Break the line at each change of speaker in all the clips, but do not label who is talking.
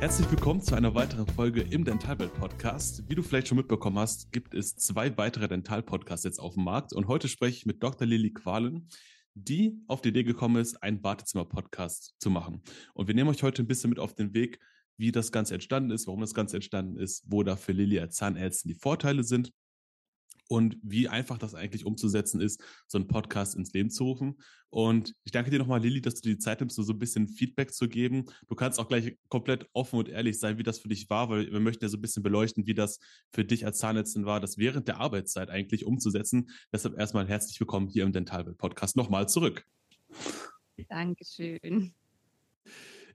Herzlich willkommen zu einer weiteren Folge im Dentalwelt Podcast. Wie du vielleicht schon mitbekommen hast, gibt es zwei weitere Dental-Podcasts jetzt auf dem Markt und heute spreche ich mit Dr. Lilly Qualen, die auf die Idee gekommen ist, einen Wartezimmer-Podcast zu machen. Und wir nehmen euch heute ein bisschen mit auf den Weg, wie das Ganze entstanden ist, warum das Ganze entstanden ist, wo da für Lilly als Zahnärztin die Vorteile sind und wie einfach das eigentlich umzusetzen ist, so einen Podcast ins Leben zu rufen. Und ich danke dir nochmal, Lilly, dass du dir die Zeit nimmst, so ein bisschen Feedback zu geben. Du kannst auch gleich komplett offen und ehrlich sein, wie das für dich war, weil wir möchten ja so ein bisschen beleuchten, wie das für dich als Zahnärztin war, das während der Arbeitszeit eigentlich umzusetzen. Deshalb erstmal herzlich willkommen hier im Dentalwelt Podcast nochmal zurück.
Dankeschön.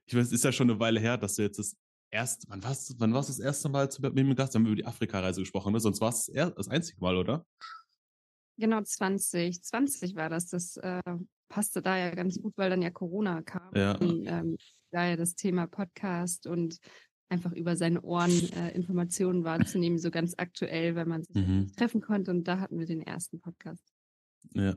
Ich weiß, es ist ja schon eine Weile her, dass du jetzt das erst, wann warst wann warst du das erste Mal zu mit dem Gast? Wir haben über die Afrika-Reise gesprochen, ne? Sonst war es das einzige Mal, oder?
Genau, 2020 war das. Das äh, passte da ja ganz gut, weil dann ja Corona kam.
Ja.
Und, ähm, da ja das Thema Podcast und einfach über seine Ohren äh, Informationen wahrzunehmen, so ganz aktuell, wenn man sich mhm. treffen konnte. Und da hatten wir den ersten Podcast.
Ja.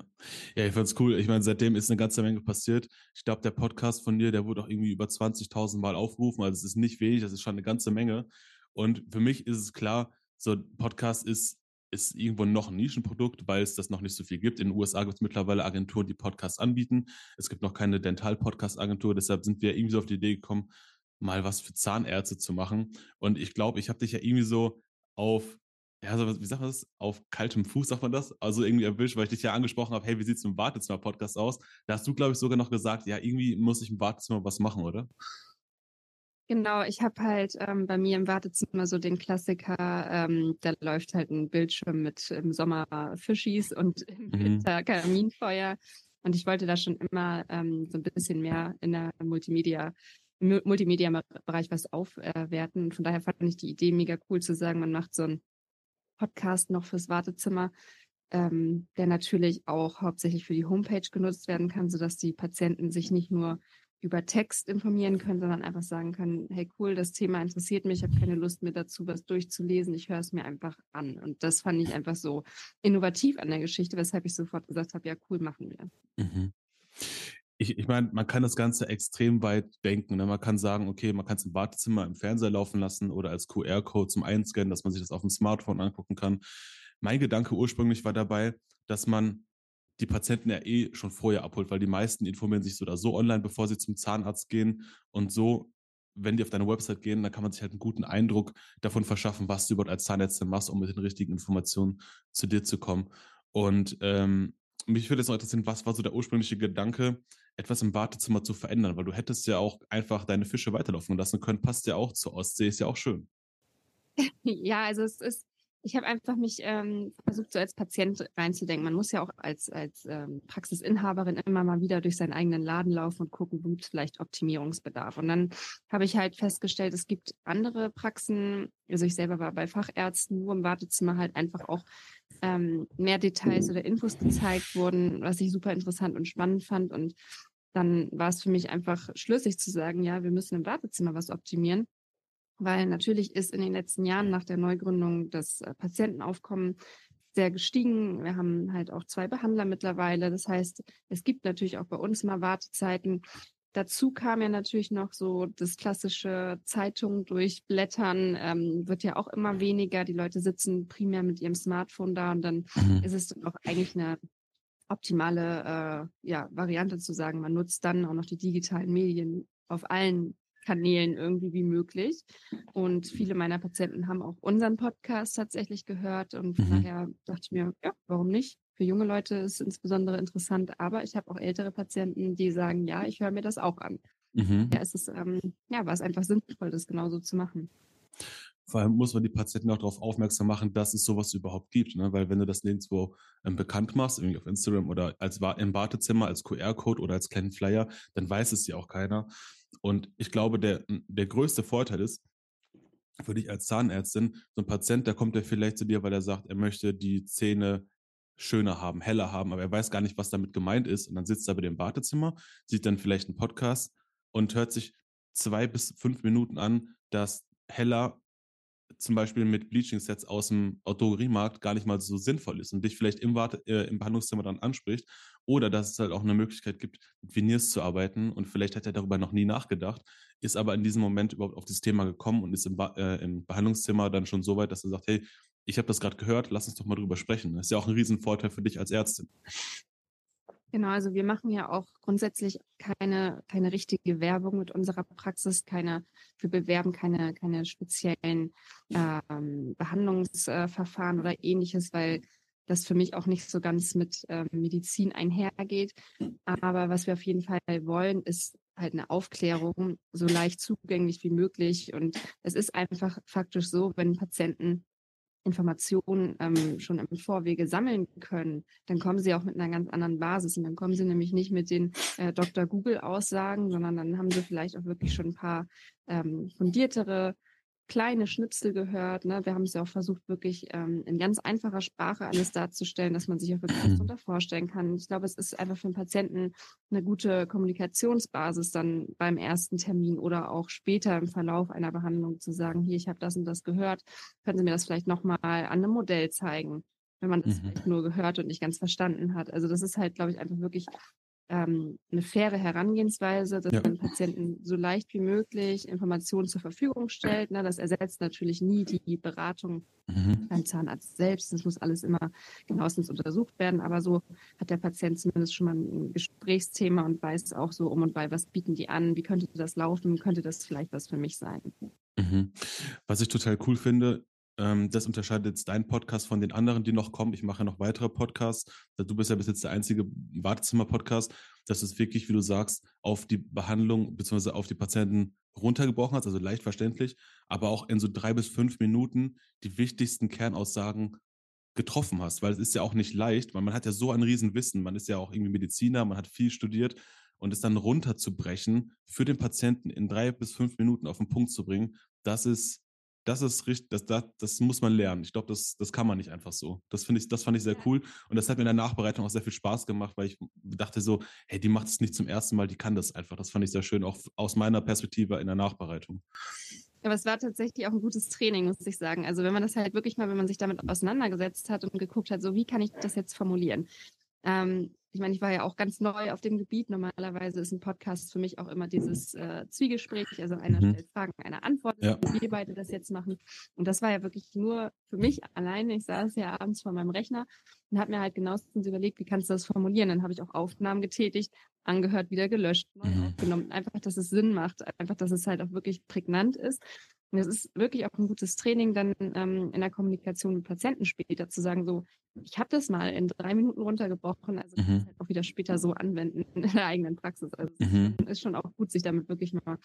ja, ich fand's cool. Ich meine, seitdem ist eine ganze Menge passiert. Ich glaube, der Podcast von dir, der wurde auch irgendwie über 20.000 Mal aufgerufen. Also es ist nicht wenig, das ist schon eine ganze Menge. Und für mich ist es klar, so ein Podcast ist, ist irgendwo noch ein Nischenprodukt, weil es das noch nicht so viel gibt. In den USA gibt es mittlerweile Agenturen, die Podcasts anbieten. Es gibt noch keine Dental-Podcast-Agentur. Deshalb sind wir irgendwie so auf die Idee gekommen, mal was für Zahnärzte zu machen. Und ich glaube, ich habe dich ja irgendwie so auf ja, so, wie sagt man das? Auf kaltem Fuß sagt man das? Also irgendwie erwischt, weil ich dich ja angesprochen habe, hey, wie sieht's im Wartezimmer-Podcast aus? Da hast du, glaube ich, sogar noch gesagt, ja, irgendwie muss ich im Wartezimmer was machen, oder?
Genau, ich habe halt ähm, bei mir im Wartezimmer so den Klassiker, ähm, da läuft halt ein Bildschirm mit im Sommer Fischis und im mhm. Winter Kaminfeuer. Und ich wollte da schon immer ähm, so ein bisschen mehr in der Multimedia Multimedia-Bereich was aufwerten. Von daher fand ich die Idee mega cool zu sagen, man macht so ein Podcast noch fürs Wartezimmer, ähm, der natürlich auch hauptsächlich für die Homepage genutzt werden kann, sodass die Patienten sich nicht nur über Text informieren können, sondern einfach sagen können, hey cool, das Thema interessiert mich, ich habe keine Lust mir dazu was durchzulesen, ich höre es mir einfach an. Und das fand ich einfach so innovativ an der Geschichte, weshalb ich sofort gesagt habe, ja cool, machen wir. Mhm
ich, ich meine, man kann das Ganze extrem weit denken. Ne? Man kann sagen, okay, man kann es im Wartezimmer im Fernseher laufen lassen oder als QR-Code zum Einscannen, dass man sich das auf dem Smartphone angucken kann. Mein Gedanke ursprünglich war dabei, dass man die Patienten ja eh schon vorher abholt, weil die meisten informieren sich so oder so online, bevor sie zum Zahnarzt gehen. Und so, wenn die auf deine Website gehen, dann kann man sich halt einen guten Eindruck davon verschaffen, was du überhaupt als Zahnärztin machst, um mit den richtigen Informationen zu dir zu kommen. Und ähm, mich würde jetzt noch interessieren, was war so der ursprüngliche Gedanke, etwas im Wartezimmer zu verändern? Weil du hättest ja auch einfach deine Fische weiterlaufen lassen können. Passt ja auch zur Ostsee, ist ja auch schön.
Ja, also es ist, ich habe einfach mich ähm, versucht, so als Patient reinzudenken. Man muss ja auch als, als ähm, Praxisinhaberin immer mal wieder durch seinen eigenen Laden laufen und gucken, wo es vielleicht Optimierungsbedarf. Und dann habe ich halt festgestellt, es gibt andere Praxen, also ich selber war bei Fachärzten, wo im Wartezimmer halt einfach auch ähm, mehr Details oder Infos gezeigt wurden, was ich super interessant und spannend fand. Und dann war es für mich einfach schlüssig zu sagen, ja, wir müssen im Wartezimmer was optimieren. Weil natürlich ist in den letzten Jahren nach der Neugründung das äh, Patientenaufkommen sehr gestiegen. Wir haben halt auch zwei Behandler mittlerweile. Das heißt, es gibt natürlich auch bei uns mal Wartezeiten. Dazu kam ja natürlich noch so das klassische Zeitung durchblättern, ähm, wird ja auch immer weniger. Die Leute sitzen primär mit ihrem Smartphone da und dann mhm. ist es auch eigentlich eine optimale äh, ja, Variante zu sagen, man nutzt dann auch noch die digitalen Medien auf allen Kanälen irgendwie wie möglich. Und viele meiner Patienten haben auch unseren Podcast tatsächlich gehört. Und von mhm. daher dachte ich mir, ja, warum nicht? Für junge Leute ist es insbesondere interessant, aber ich habe auch ältere Patienten, die sagen, ja, ich höre mir das auch an. Mhm. Ja, es ist, ähm, ja, war es einfach sinnvoll, das genauso zu machen.
Vor allem muss man die Patienten auch darauf aufmerksam machen, dass es sowas überhaupt gibt. Ne? Weil wenn du das nirgendwo ähm, bekannt machst, irgendwie auf Instagram oder als im Wartezimmer, als QR-Code oder als kleinen Flyer, dann weiß es ja auch keiner. Und ich glaube, der, der größte Vorteil ist, für dich als Zahnärztin, so ein Patient, der kommt ja vielleicht zu dir, weil er sagt, er möchte die Zähne schöner haben, heller haben, aber er weiß gar nicht, was damit gemeint ist. Und dann sitzt er bei dem Wartezimmer, sieht dann vielleicht einen Podcast und hört sich zwei bis fünf Minuten an, dass heller zum Beispiel mit Bleaching-Sets aus dem Autogriemarkt gar nicht mal so sinnvoll ist und dich vielleicht im, Warte, äh, im Behandlungszimmer dann anspricht. Oder dass es halt auch eine Möglichkeit gibt, mit Veneers zu arbeiten und vielleicht hat er darüber noch nie nachgedacht, ist aber in diesem Moment überhaupt auf dieses Thema gekommen und ist im, äh, im Behandlungszimmer dann schon so weit, dass er sagt, hey, ich habe das gerade gehört, lass uns doch mal drüber sprechen. Das ist ja auch ein Riesenvorteil für dich als Ärztin.
Genau, also wir machen ja auch grundsätzlich keine, keine richtige Werbung mit unserer Praxis, keine, wir bewerben keine, keine speziellen ähm, Behandlungsverfahren oder ähnliches, weil das für mich auch nicht so ganz mit ähm, Medizin einhergeht. Aber was wir auf jeden Fall wollen, ist halt eine Aufklärung so leicht zugänglich wie möglich. Und es ist einfach faktisch so, wenn Patienten Informationen ähm, schon im Vorwege sammeln können, dann kommen sie auch mit einer ganz anderen Basis. Und dann kommen sie nämlich nicht mit den äh, Dr. Google-Aussagen, sondern dann haben sie vielleicht auch wirklich schon ein paar ähm, fundiertere kleine Schnipsel gehört. Ne? Wir haben es ja auch versucht, wirklich ähm, in ganz einfacher Sprache alles darzustellen, dass man sich auch wirklich darunter vorstellen kann. Ich glaube, es ist einfach für den Patienten eine gute Kommunikationsbasis dann beim ersten Termin oder auch später im Verlauf einer Behandlung zu sagen, hier, ich habe das und das gehört, können Sie mir das vielleicht nochmal an einem Modell zeigen, wenn man das mhm. nur gehört und nicht ganz verstanden hat. Also das ist halt, glaube ich, einfach wirklich ähm, eine faire Herangehensweise, dass ja. man Patienten so leicht wie möglich Informationen zur Verfügung stellt. Ne? Das ersetzt natürlich nie die Beratung mhm. beim Zahnarzt selbst. Das muss alles immer genauestens untersucht werden. Aber so hat der Patient zumindest schon mal ein Gesprächsthema und weiß auch so um und bei, was bieten die an, wie könnte das laufen, könnte das vielleicht was für mich sein.
Mhm. Was ich total cool finde, das unterscheidet jetzt deinen Podcast von den anderen, die noch kommen. Ich mache noch weitere Podcasts. Du bist ja bis jetzt der einzige Wartezimmer-Podcast, dass es wirklich, wie du sagst, auf die Behandlung bzw. auf die Patienten runtergebrochen hast, also leicht verständlich, aber auch in so drei bis fünf Minuten die wichtigsten Kernaussagen getroffen hast, weil es ist ja auch nicht leicht, weil man hat ja so ein Riesenwissen, man ist ja auch irgendwie Mediziner, man hat viel studiert und es dann runterzubrechen, für den Patienten in drei bis fünf Minuten auf den Punkt zu bringen, das ist das ist richtig, das, das, das muss man lernen. Ich glaube, das, das kann man nicht einfach so. Das finde ich, das fand ich sehr cool. Und das hat mir in der Nachbereitung auch sehr viel Spaß gemacht, weil ich dachte so, hey, die macht es nicht zum ersten Mal, die kann das einfach. Das fand ich sehr schön, auch aus meiner Perspektive in der Nachbereitung.
Aber es war tatsächlich auch ein gutes Training, muss ich sagen. Also wenn man das halt wirklich mal, wenn man sich damit auseinandergesetzt hat und geguckt hat, so wie kann ich das jetzt formulieren? Ähm, ich meine, ich war ja auch ganz neu auf dem Gebiet. Normalerweise ist ein Podcast für mich auch immer dieses äh, Zwiegespräch. Also einer mhm. stellt Fragen, einer antwortet, ja. wie wir beide das jetzt machen. Und das war ja wirklich nur für mich alleine. Ich saß ja abends vor meinem Rechner und habe mir halt genauestens überlegt, wie kannst du das formulieren. Dann habe ich auch Aufnahmen getätigt, angehört, wieder gelöscht, neu mhm. aufgenommen. Einfach, dass es Sinn macht. Einfach, dass es halt auch wirklich prägnant ist. Und es ist wirklich auch ein gutes Training, dann ähm, in der Kommunikation mit Patienten später zu sagen, so, ich habe das mal in drei Minuten runtergebrochen, also mhm. halt auch wieder später so anwenden in der eigenen Praxis. Also mhm. es ist schon auch gut, sich damit wirklich mal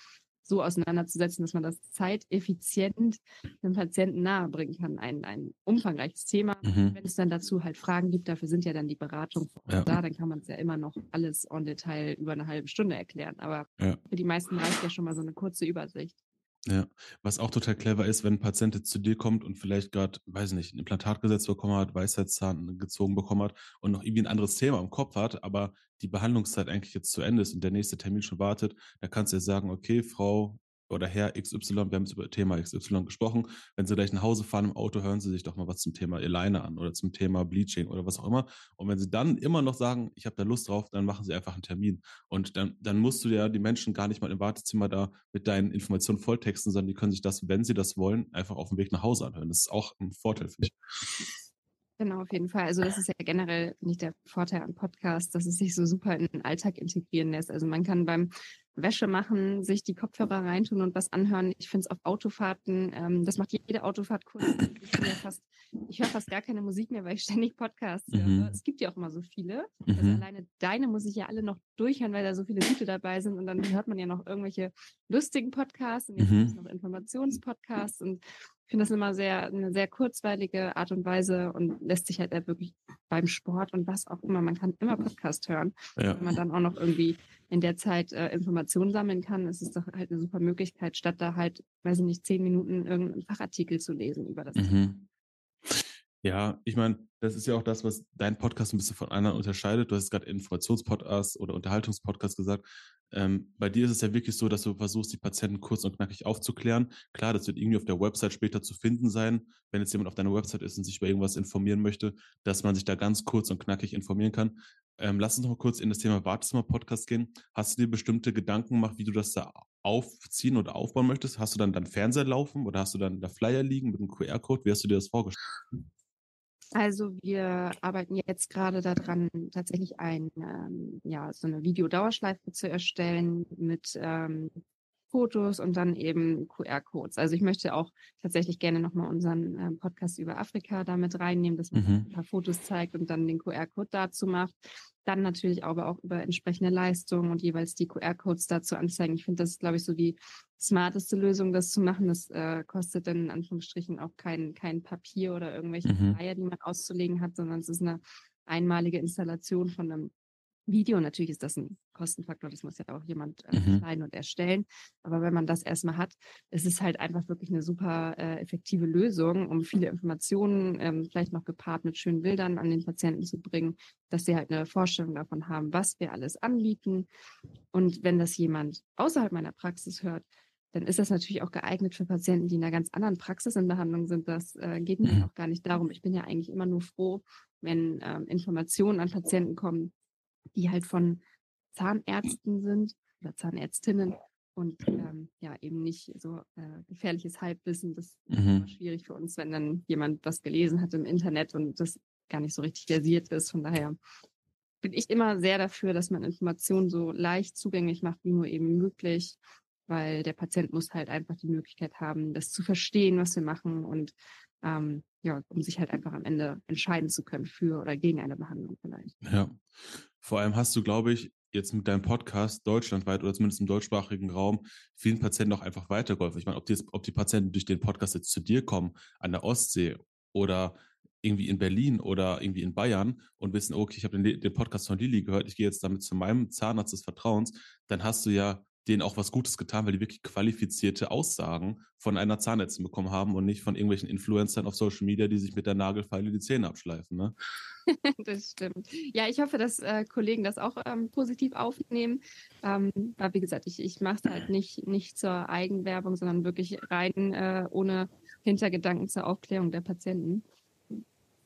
so auseinanderzusetzen, dass man das zeiteffizient dem Patienten nahebringen kann. Ein, ein umfangreiches Thema. Mhm. Wenn es dann dazu halt Fragen gibt, dafür sind ja dann die Beratungen ja. da, dann kann man es ja immer noch alles on Detail über eine halbe Stunde erklären. Aber ja. für die meisten reicht ja schon mal so eine kurze Übersicht.
Ja, was auch total clever ist, wenn ein Patient zu dir kommt und vielleicht gerade, weiß ich nicht, ein Implantat gesetzt bekommen hat, Weisheitszahn gezogen bekommen hat und noch irgendwie ein anderes Thema im Kopf hat, aber die Behandlungszeit eigentlich jetzt zu Ende ist und der nächste Termin schon wartet, da kannst du ja sagen, okay, Frau oder Herr XY, wir haben jetzt über Thema XY gesprochen. Wenn Sie gleich nach Hause fahren im Auto, hören Sie sich doch mal was zum Thema Aligner an oder zum Thema Bleaching oder was auch immer. Und wenn Sie dann immer noch sagen, ich habe da Lust drauf, dann machen Sie einfach einen Termin. Und dann, dann musst du ja die Menschen gar nicht mal im Wartezimmer da mit deinen Informationen volltexten, sondern die können sich das, wenn sie das wollen, einfach auf dem Weg nach Hause anhören. Das ist auch ein Vorteil für mich.
Genau, auf jeden Fall. Also das ist ja generell nicht der Vorteil am Podcast, dass es sich so super in den Alltag integrieren lässt. Also man kann beim Wäsche machen, sich die Kopfhörer reintun und was anhören. Ich finde es auf Autofahrten, ähm, das macht jede Autofahrt cool. Ich, ja fast, ich höre fast gar keine Musik mehr, weil ich ständig Podcasts mhm. höre. Es gibt ja auch immer so viele. Also mhm. Also alleine deine muss ich ja alle noch durchhören, weil da so viele gute dabei sind. Und dann hört man ja noch irgendwelche lustigen Podcasts und jetzt mhm. noch Informationspodcasts und finde das immer sehr, eine sehr kurzweilige Art und Weise und lässt sich halt wirklich beim Sport und was auch immer, man kann immer Podcast hören. Ja. Wenn man dann auch noch irgendwie in der Zeit äh, Informationen sammeln kann, ist es doch halt eine super Möglichkeit, statt da halt, weiß ich nicht, zehn Minuten irgendeinen Fachartikel zu lesen über das mhm.
Ja, ich meine, das ist ja auch das, was dein Podcast ein bisschen von anderen unterscheidet. Du hast gerade Informationspodcast oder Unterhaltungspodcast gesagt. Ähm, bei dir ist es ja wirklich so, dass du versuchst, die Patienten kurz und knackig aufzuklären. Klar, das wird irgendwie auf der Website später zu finden sein, wenn jetzt jemand auf deiner Website ist und sich über irgendwas informieren möchte, dass man sich da ganz kurz und knackig informieren kann. Ähm, lass uns noch mal kurz in das Thema Wartezimmer-Podcast gehen. Hast du dir bestimmte Gedanken gemacht, wie du das da aufziehen oder aufbauen möchtest? Hast du dann deinen Fernseher laufen oder hast du dann da Flyer liegen mit einem QR-Code? Wie hast du dir das vorgestellt?
Also wir arbeiten jetzt gerade daran, tatsächlich ein, ähm, ja, so eine Videodauerschleife zu erstellen mit ähm, Fotos und dann eben QR-Codes. Also ich möchte auch tatsächlich gerne nochmal unseren äh, Podcast über Afrika damit reinnehmen, dass man mhm. ein paar Fotos zeigt und dann den QR-Code dazu macht. Dann natürlich aber auch über entsprechende Leistungen und jeweils die QR-Codes dazu anzeigen. Ich finde, das ist, glaube ich, so die smarteste Lösung, das zu machen. Das äh, kostet dann in Anführungsstrichen auch kein, kein Papier oder irgendwelche mhm. Flyer, die man auszulegen hat, sondern es ist eine einmalige Installation von einem Video. Natürlich ist das ein Kostenfaktor, das muss ja auch jemand äh, mhm. und erstellen. Aber wenn man das erstmal hat, ist es halt einfach wirklich eine super äh, effektive Lösung, um viele Informationen, ähm, vielleicht noch gepaart mit schönen Bildern an den Patienten zu bringen, dass sie halt eine Vorstellung davon haben, was wir alles anbieten. Und wenn das jemand außerhalb meiner Praxis hört, dann ist das natürlich auch geeignet für Patienten, die in einer ganz anderen Praxis in Behandlung sind. Das äh, geht mir mhm. auch gar nicht darum. Ich bin ja eigentlich immer nur froh, wenn ähm, Informationen an Patienten kommen, die halt von Zahnärzten sind oder Zahnärztinnen und ähm, ja eben nicht so äh, gefährliches Halbwissen. Das ist mhm. immer schwierig für uns, wenn dann jemand was gelesen hat im Internet und das gar nicht so richtig versiert ist. Von daher bin ich immer sehr dafür, dass man Informationen so leicht zugänglich macht, wie nur eben möglich, weil der Patient muss halt einfach die Möglichkeit haben, das zu verstehen, was wir machen und ähm, ja, um sich halt einfach am Ende entscheiden zu können für oder gegen eine Behandlung vielleicht.
Ja, vor allem hast du, glaube ich, jetzt mit deinem Podcast deutschlandweit oder zumindest im deutschsprachigen Raum vielen Patienten auch einfach weitergeholfen. Ich meine, ob die, jetzt, ob die Patienten durch den Podcast jetzt zu dir kommen, an der Ostsee oder irgendwie in Berlin oder irgendwie in Bayern und wissen, okay, ich habe den, den Podcast von Lili gehört, ich gehe jetzt damit zu meinem Zahnarzt des Vertrauens, dann hast du ja denen auch was Gutes getan, weil die wirklich qualifizierte Aussagen von einer Zahnärztin bekommen haben und nicht von irgendwelchen Influencern auf Social Media, die sich mit der Nagelfeile die Zähne abschleifen. Ne?
das stimmt. Ja, ich hoffe, dass äh, Kollegen das auch ähm, positiv aufnehmen. Ähm, aber wie gesagt, ich, ich mache es halt nicht, nicht zur Eigenwerbung, sondern wirklich rein äh, ohne Hintergedanken zur Aufklärung der Patienten.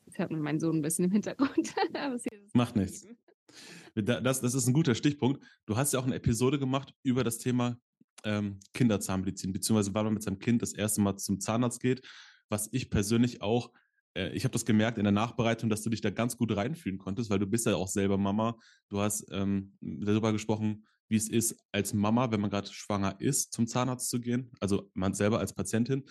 Jetzt hört man meinen Sohn ein bisschen im Hintergrund.
Macht nichts. Das, das ist ein guter Stichpunkt. Du hast ja auch eine Episode gemacht über das Thema ähm, Kinderzahnmedizin, beziehungsweise wann man mit seinem Kind das erste Mal zum Zahnarzt geht, was ich persönlich auch, äh, ich habe das gemerkt in der Nachbereitung, dass du dich da ganz gut reinfühlen konntest, weil du bist ja auch selber Mama. Du hast ähm, darüber gesprochen, wie es ist, als Mama, wenn man gerade schwanger ist, zum Zahnarzt zu gehen, also man selber als Patientin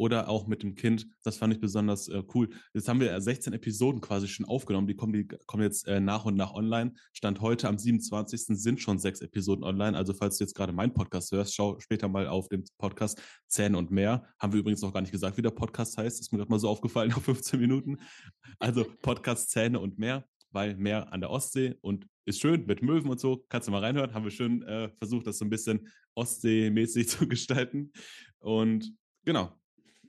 oder auch mit dem Kind. Das fand ich besonders äh, cool. Jetzt haben wir 16 Episoden quasi schon aufgenommen. Die kommen, die kommen jetzt äh, nach und nach online. Stand heute am 27. sind schon sechs Episoden online. Also falls du jetzt gerade meinen Podcast hörst, schau später mal auf den Podcast Zähne und mehr. Haben wir übrigens noch gar nicht gesagt, wie der Podcast heißt. Ist mir gerade mal so aufgefallen auf 15 Minuten. Also Podcast Zähne und mehr weil Meer an der Ostsee und ist schön mit Möwen und so. Kannst du mal reinhören. Haben wir schön äh, versucht, das so ein bisschen Ostsee-mäßig zu gestalten. Und genau.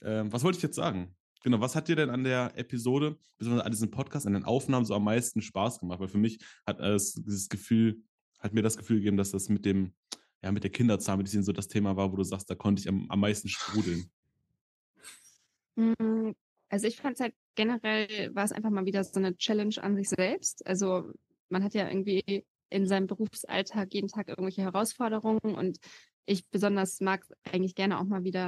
Ähm, was wollte ich jetzt sagen? Genau, was hat dir denn an der Episode, beziehungsweise an diesem Podcast, an den Aufnahmen so am meisten Spaß gemacht? Weil für mich hat es dieses Gefühl, hat mir das Gefühl gegeben, dass das mit dem, ja, mit der Kinderzahnmedizin so das Thema war, wo du sagst, da konnte ich am, am meisten sprudeln.
Also ich fand es halt generell, war es einfach mal wieder so eine Challenge an sich selbst. Also man hat ja irgendwie in seinem Berufsalltag jeden Tag irgendwelche Herausforderungen und ich besonders mag eigentlich gerne auch mal wieder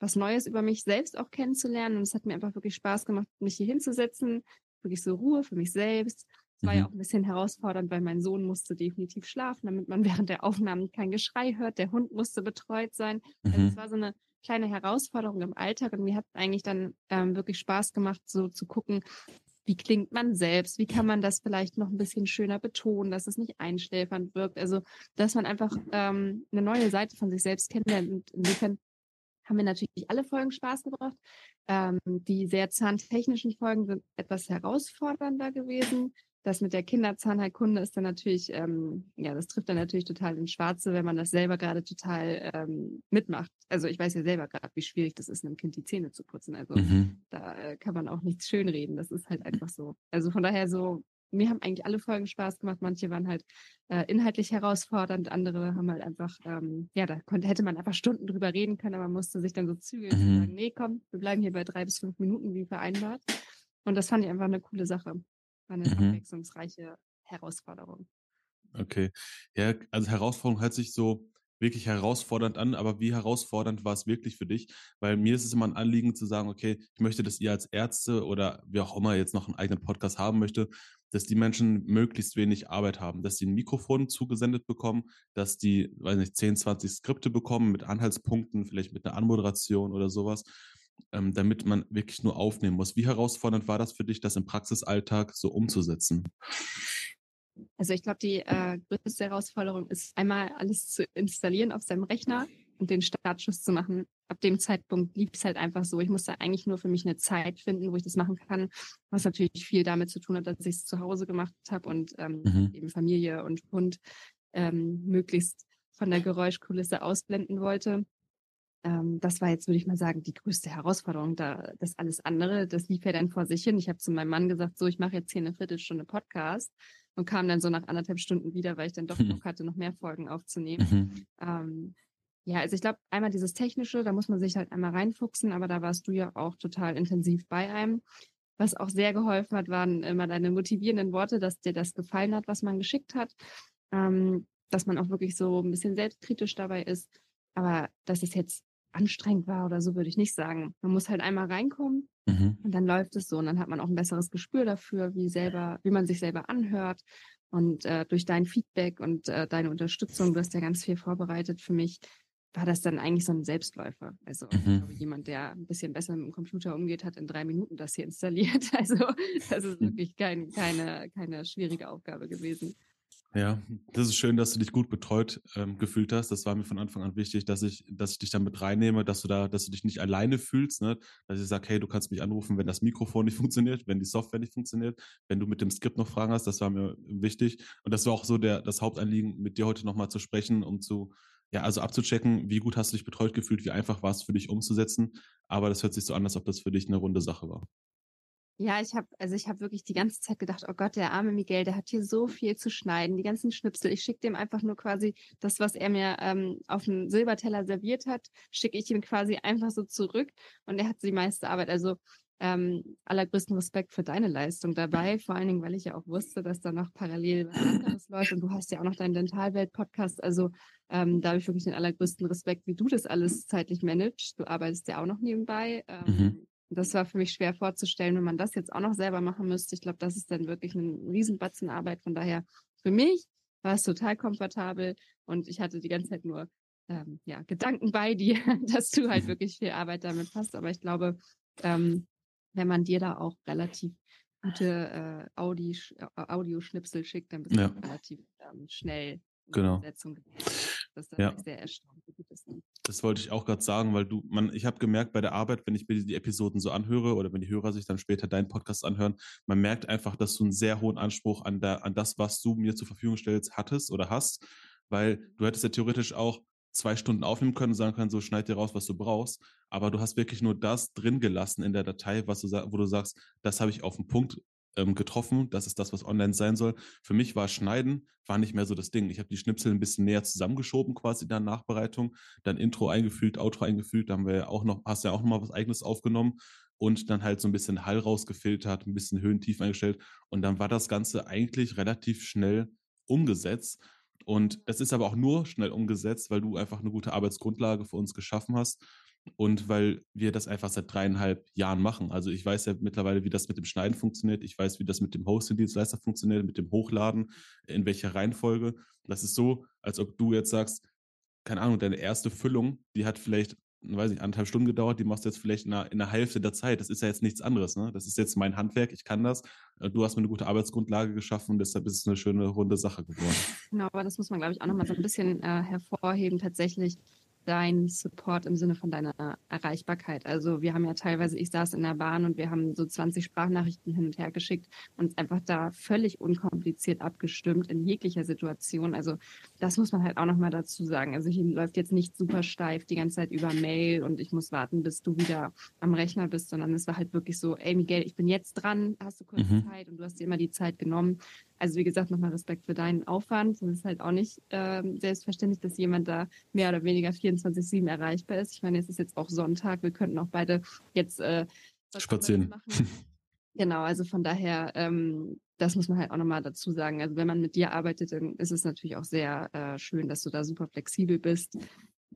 was Neues über mich selbst auch kennenzulernen. Und es hat mir einfach wirklich Spaß gemacht, mich hier hinzusetzen, wirklich so Ruhe für mich selbst. Es war mhm. ja auch ein bisschen herausfordernd, weil mein Sohn musste definitiv schlafen, damit man während der Aufnahmen kein Geschrei hört. Der Hund musste betreut sein. Mhm. Also es war so eine kleine Herausforderung im Alltag und mir hat eigentlich dann ähm, wirklich Spaß gemacht, so zu gucken, wie klingt man selbst, wie kann man das vielleicht noch ein bisschen schöner betonen, dass es nicht einschläfernd wirkt. Also, dass man einfach ähm, eine neue Seite von sich selbst kennenlernt. Und insofern haben mir natürlich alle Folgen Spaß gebracht. Ähm, die sehr zahntechnischen Folgen sind etwas herausfordernder gewesen das mit der Kinderzahnheilkunde ist dann natürlich, ähm, ja, das trifft dann natürlich total ins Schwarze, wenn man das selber gerade total ähm, mitmacht. Also ich weiß ja selber gerade, wie schwierig das ist, einem Kind die Zähne zu putzen. Also mhm. da äh, kann man auch nichts schönreden. Das ist halt einfach so. Also von daher so mir haben eigentlich alle Folgen Spaß gemacht. Manche waren halt äh, inhaltlich herausfordernd, andere haben halt einfach, ähm, ja, da konnte, hätte man einfach Stunden drüber reden können, aber man musste sich dann so zügeln mhm. und sagen, nee, komm, wir bleiben hier bei drei bis fünf Minuten wie vereinbart. Und das fand ich einfach eine coole Sache. War eine mhm. abwechslungsreiche Herausforderung.
Okay. Ja, also Herausforderung hört sich so wirklich herausfordernd an, aber wie herausfordernd war es wirklich für dich? Weil mir ist es immer ein Anliegen zu sagen, okay, ich möchte, dass ihr als Ärzte oder wie auch immer jetzt noch einen eigenen Podcast haben möchte, dass die Menschen möglichst wenig Arbeit haben, dass sie ein Mikrofon zugesendet bekommen, dass die, weiß nicht, 10, 20 Skripte bekommen mit Anhaltspunkten, vielleicht mit einer Anmoderation oder sowas, ähm, damit man wirklich nur aufnehmen muss. Wie herausfordernd war das für dich, das im Praxisalltag so umzusetzen?
Also ich glaube, die äh, größte Herausforderung ist einmal alles zu installieren auf seinem Rechner und den Startschuss zu machen. Ab dem Zeitpunkt lief es halt einfach so. Ich musste eigentlich nur für mich eine Zeit finden, wo ich das machen kann, was natürlich viel damit zu tun hat, dass ich es zu Hause gemacht habe und ähm, mhm. eben Familie und Hund ähm, möglichst von der Geräuschkulisse ausblenden wollte. Ähm, das war jetzt, würde ich mal sagen, die größte Herausforderung. Da, das alles andere, das lief ja dann vor sich hin. Ich habe zu meinem Mann gesagt, so, ich mache jetzt hier eine Viertelstunde Podcast und kam dann so nach anderthalb Stunden wieder, weil ich dann doch Bock hatte, noch mehr Folgen aufzunehmen. Mhm. Ähm, ja, also ich glaube, einmal dieses Technische, da muss man sich halt einmal reinfuchsen, aber da warst du ja auch total intensiv bei einem. Was auch sehr geholfen hat, waren immer deine motivierenden Worte, dass dir das gefallen hat, was man geschickt hat. Ähm, dass man auch wirklich so ein bisschen selbstkritisch dabei ist. Aber dass es jetzt anstrengend war oder so, würde ich nicht sagen. Man muss halt einmal reinkommen mhm. und dann läuft es so. Und dann hat man auch ein besseres Gespür dafür, wie selber, wie man sich selber anhört. Und äh, durch dein Feedback und äh, deine Unterstützung, du hast ja ganz viel vorbereitet für mich, war das dann eigentlich so ein Selbstläufer. Also mhm. glaube, jemand, der ein bisschen besser mit dem Computer umgeht, hat in drei Minuten das hier installiert. Also das ist mhm. wirklich kein, keine, keine schwierige Aufgabe gewesen.
Ja, das ist schön, dass du dich gut betreut ähm, gefühlt hast. Das war mir von Anfang an wichtig, dass ich, dass ich dich da mit reinnehme, dass du da, dass du dich nicht alleine fühlst, ne? Dass ich sage, hey, du kannst mich anrufen, wenn das Mikrofon nicht funktioniert, wenn die Software nicht funktioniert, wenn du mit dem Skript noch Fragen hast, das war mir wichtig. Und das war auch so der, das Hauptanliegen, mit dir heute nochmal zu sprechen, um zu, ja, also abzuchecken, wie gut hast du dich betreut gefühlt, wie einfach war es für dich umzusetzen. Aber das hört sich so an, als ob das für dich eine runde Sache war.
Ja, ich habe also ich habe wirklich die ganze Zeit gedacht, oh Gott, der arme Miguel, der hat hier so viel zu schneiden, die ganzen Schnipsel. Ich schicke dem einfach nur quasi das, was er mir ähm, auf dem Silberteller serviert hat, schicke ich ihm quasi einfach so zurück und er hat die meiste Arbeit. Also ähm, allergrößten Respekt für deine Leistung dabei, vor allen Dingen, weil ich ja auch wusste, dass da noch parallel was anderes läuft und du hast ja auch noch deinen Dentalwelt-Podcast. Also ähm, da habe ich wirklich den allergrößten Respekt, wie du das alles zeitlich managst. Du arbeitest ja auch noch nebenbei. Ähm, mhm. Das war für mich schwer vorzustellen, wenn man das jetzt auch noch selber machen müsste. Ich glaube, das ist dann wirklich ein Riesenbatzen Arbeit. Von daher, für mich war es total komfortabel und ich hatte die ganze Zeit nur ähm, ja, Gedanken bei dir, dass du halt wirklich viel Arbeit damit hast. Aber ich glaube, ähm, wenn man dir da auch relativ gute äh, Audi, Audioschnipsel schickt, dann bist du relativ ähm, schnell
genau. Umsetzung. Das ist ja. sehr erstaunlich. Das wollte ich auch gerade sagen, weil du, man, ich habe gemerkt bei der Arbeit, wenn ich mir die Episoden so anhöre oder wenn die Hörer sich dann später deinen Podcast anhören, man merkt einfach, dass du einen sehr hohen Anspruch an, der, an das, was du mir zur Verfügung stellst, hattest oder hast, weil du hättest ja theoretisch auch zwei Stunden aufnehmen können und sagen können, so schneid dir raus, was du brauchst. Aber du hast wirklich nur das drin gelassen in der Datei, was du, wo du sagst, das habe ich auf den Punkt ähm, getroffen. Das ist das, was online sein soll. Für mich war Schneiden war nicht mehr so das Ding. Ich habe die Schnipsel ein bisschen näher zusammengeschoben, quasi in der Nachbereitung, dann Intro eingefügt, Outro eingefügt, da haben wir ja auch noch, hast ja auch noch mal was eigenes aufgenommen und dann halt so ein bisschen Hall rausgefiltert, ein bisschen Höhentief eingestellt und dann war das Ganze eigentlich relativ schnell umgesetzt. Und es ist aber auch nur schnell umgesetzt, weil du einfach eine gute Arbeitsgrundlage für uns geschaffen hast und weil wir das einfach seit dreieinhalb Jahren machen. Also ich weiß ja mittlerweile, wie das mit dem Schneiden funktioniert. Ich weiß, wie das mit dem Hosting-Dienstleister funktioniert, mit dem Hochladen, in welcher Reihenfolge. Das ist so, als ob du jetzt sagst, keine Ahnung, deine erste Füllung, die hat vielleicht, weiß ich, anderthalb Stunden gedauert, die machst du jetzt vielleicht in einer, in einer Hälfte der Zeit. Das ist ja jetzt nichts anderes. Ne? Das ist jetzt mein Handwerk, ich kann das. Äh, du hast mir eine gute Arbeitsgrundlage geschaffen und deshalb ist es eine schöne runde Sache geworden.
Genau, aber das muss man, glaube ich, auch nochmal so ein bisschen äh, hervorheben tatsächlich dein Support im Sinne von deiner Erreichbarkeit. Also wir haben ja teilweise, ich saß in der Bahn und wir haben so 20 Sprachnachrichten hin und her geschickt und einfach da völlig unkompliziert abgestimmt in jeglicher Situation. Also das muss man halt auch nochmal dazu sagen. Also hier läuft jetzt nicht super steif die ganze Zeit über Mail und ich muss warten, bis du wieder am Rechner bist, sondern es war halt wirklich so, ey Miguel, ich bin jetzt dran, hast du kurz mhm. Zeit und du hast dir immer die Zeit genommen. Also wie gesagt, nochmal Respekt für deinen Aufwand. Es ist halt auch nicht ähm, selbstverständlich, dass jemand da mehr oder weniger 24-7 erreichbar ist. Ich meine, es ist jetzt auch Sonntag. Wir könnten auch beide jetzt äh,
spazieren machen.
genau, also von daher, ähm, das muss man halt auch nochmal dazu sagen. Also wenn man mit dir arbeitet, dann ist es natürlich auch sehr äh, schön, dass du da super flexibel bist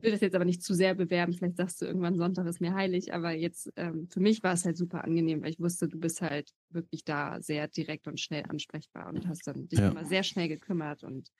will das jetzt aber nicht zu sehr bewerben. Vielleicht sagst du irgendwann Sonntag ist mir heilig, aber jetzt ähm, für mich war es halt super angenehm, weil ich wusste, du bist halt wirklich da sehr direkt und schnell ansprechbar und hast dann dich ja. immer sehr schnell gekümmert und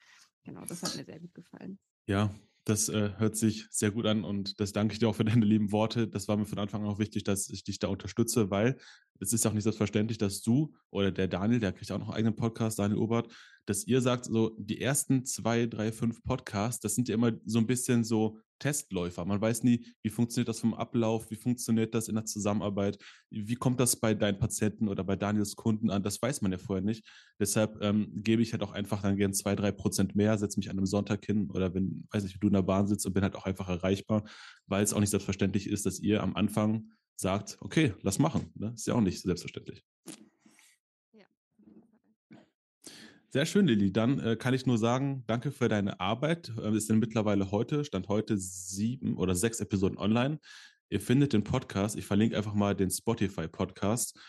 genau, das hat mir sehr gut gefallen.
Ja, das äh, hört sich sehr gut an und das danke ich dir auch für deine lieben Worte. Das war mir von Anfang an auch wichtig, dass ich dich da unterstütze, weil es ist auch nicht selbstverständlich, dass du oder der Daniel, der kriegt auch noch einen eigenen Podcast, Daniel Obert, dass ihr sagt, so die ersten zwei, drei, fünf Podcasts, das sind ja immer so ein bisschen so Testläufer. Man weiß nie, wie funktioniert das vom Ablauf, wie funktioniert das in der Zusammenarbeit, wie kommt das bei deinen Patienten oder bei Daniels Kunden an, das weiß man ja vorher nicht. Deshalb ähm, gebe ich halt auch einfach dann gern zwei, drei Prozent mehr, setze mich an einem Sonntag hin oder wenn, weiß nicht, wie du in der Bahn sitzt und bin halt auch einfach erreichbar, weil es auch nicht selbstverständlich ist, dass ihr am Anfang sagt, okay, lass machen. Ne? Ist ja auch nicht selbstverständlich. Sehr schön, Lilly. Dann äh, kann ich nur sagen, danke für deine Arbeit. Äh, es sind mittlerweile heute, stand heute sieben oder sechs Episoden online. Ihr findet den Podcast, ich verlinke einfach mal den Spotify-Podcast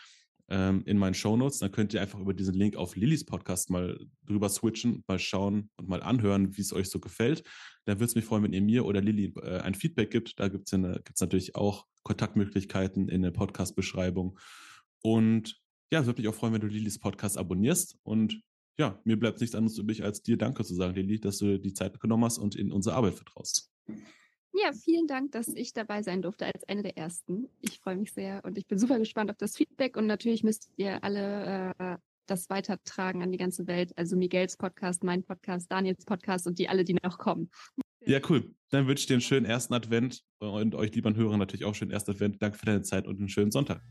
ähm, in meinen Shownotes. Dann könnt ihr einfach über diesen Link auf Lillys Podcast mal drüber switchen, mal schauen und mal anhören, wie es euch so gefällt. Dann würde es mich freuen, wenn ihr mir oder Lilly äh, ein Feedback gibt. Da gibt es natürlich auch Kontaktmöglichkeiten in der Podcast-Beschreibung. Und ja, es würde mich auch freuen, wenn du Lillys Podcast abonnierst. Und ja, mir bleibt nichts anderes übrig, als dir Danke zu sagen, Lilly, dass du die Zeit genommen hast und in unsere Arbeit vertraust.
Ja, vielen Dank, dass ich dabei sein durfte als eine der ersten. Ich freue mich sehr und ich bin super gespannt auf das Feedback und natürlich müsst ihr alle äh, das weitertragen an die ganze Welt. Also Miguels Podcast, mein Podcast, Daniels Podcast und die alle, die noch kommen.
Ja, cool. Dann wünsche ich dir einen schönen ersten Advent und euch, lieben Hörern, natürlich auch schönen ersten Advent. Danke für deine Zeit und einen schönen Sonntag.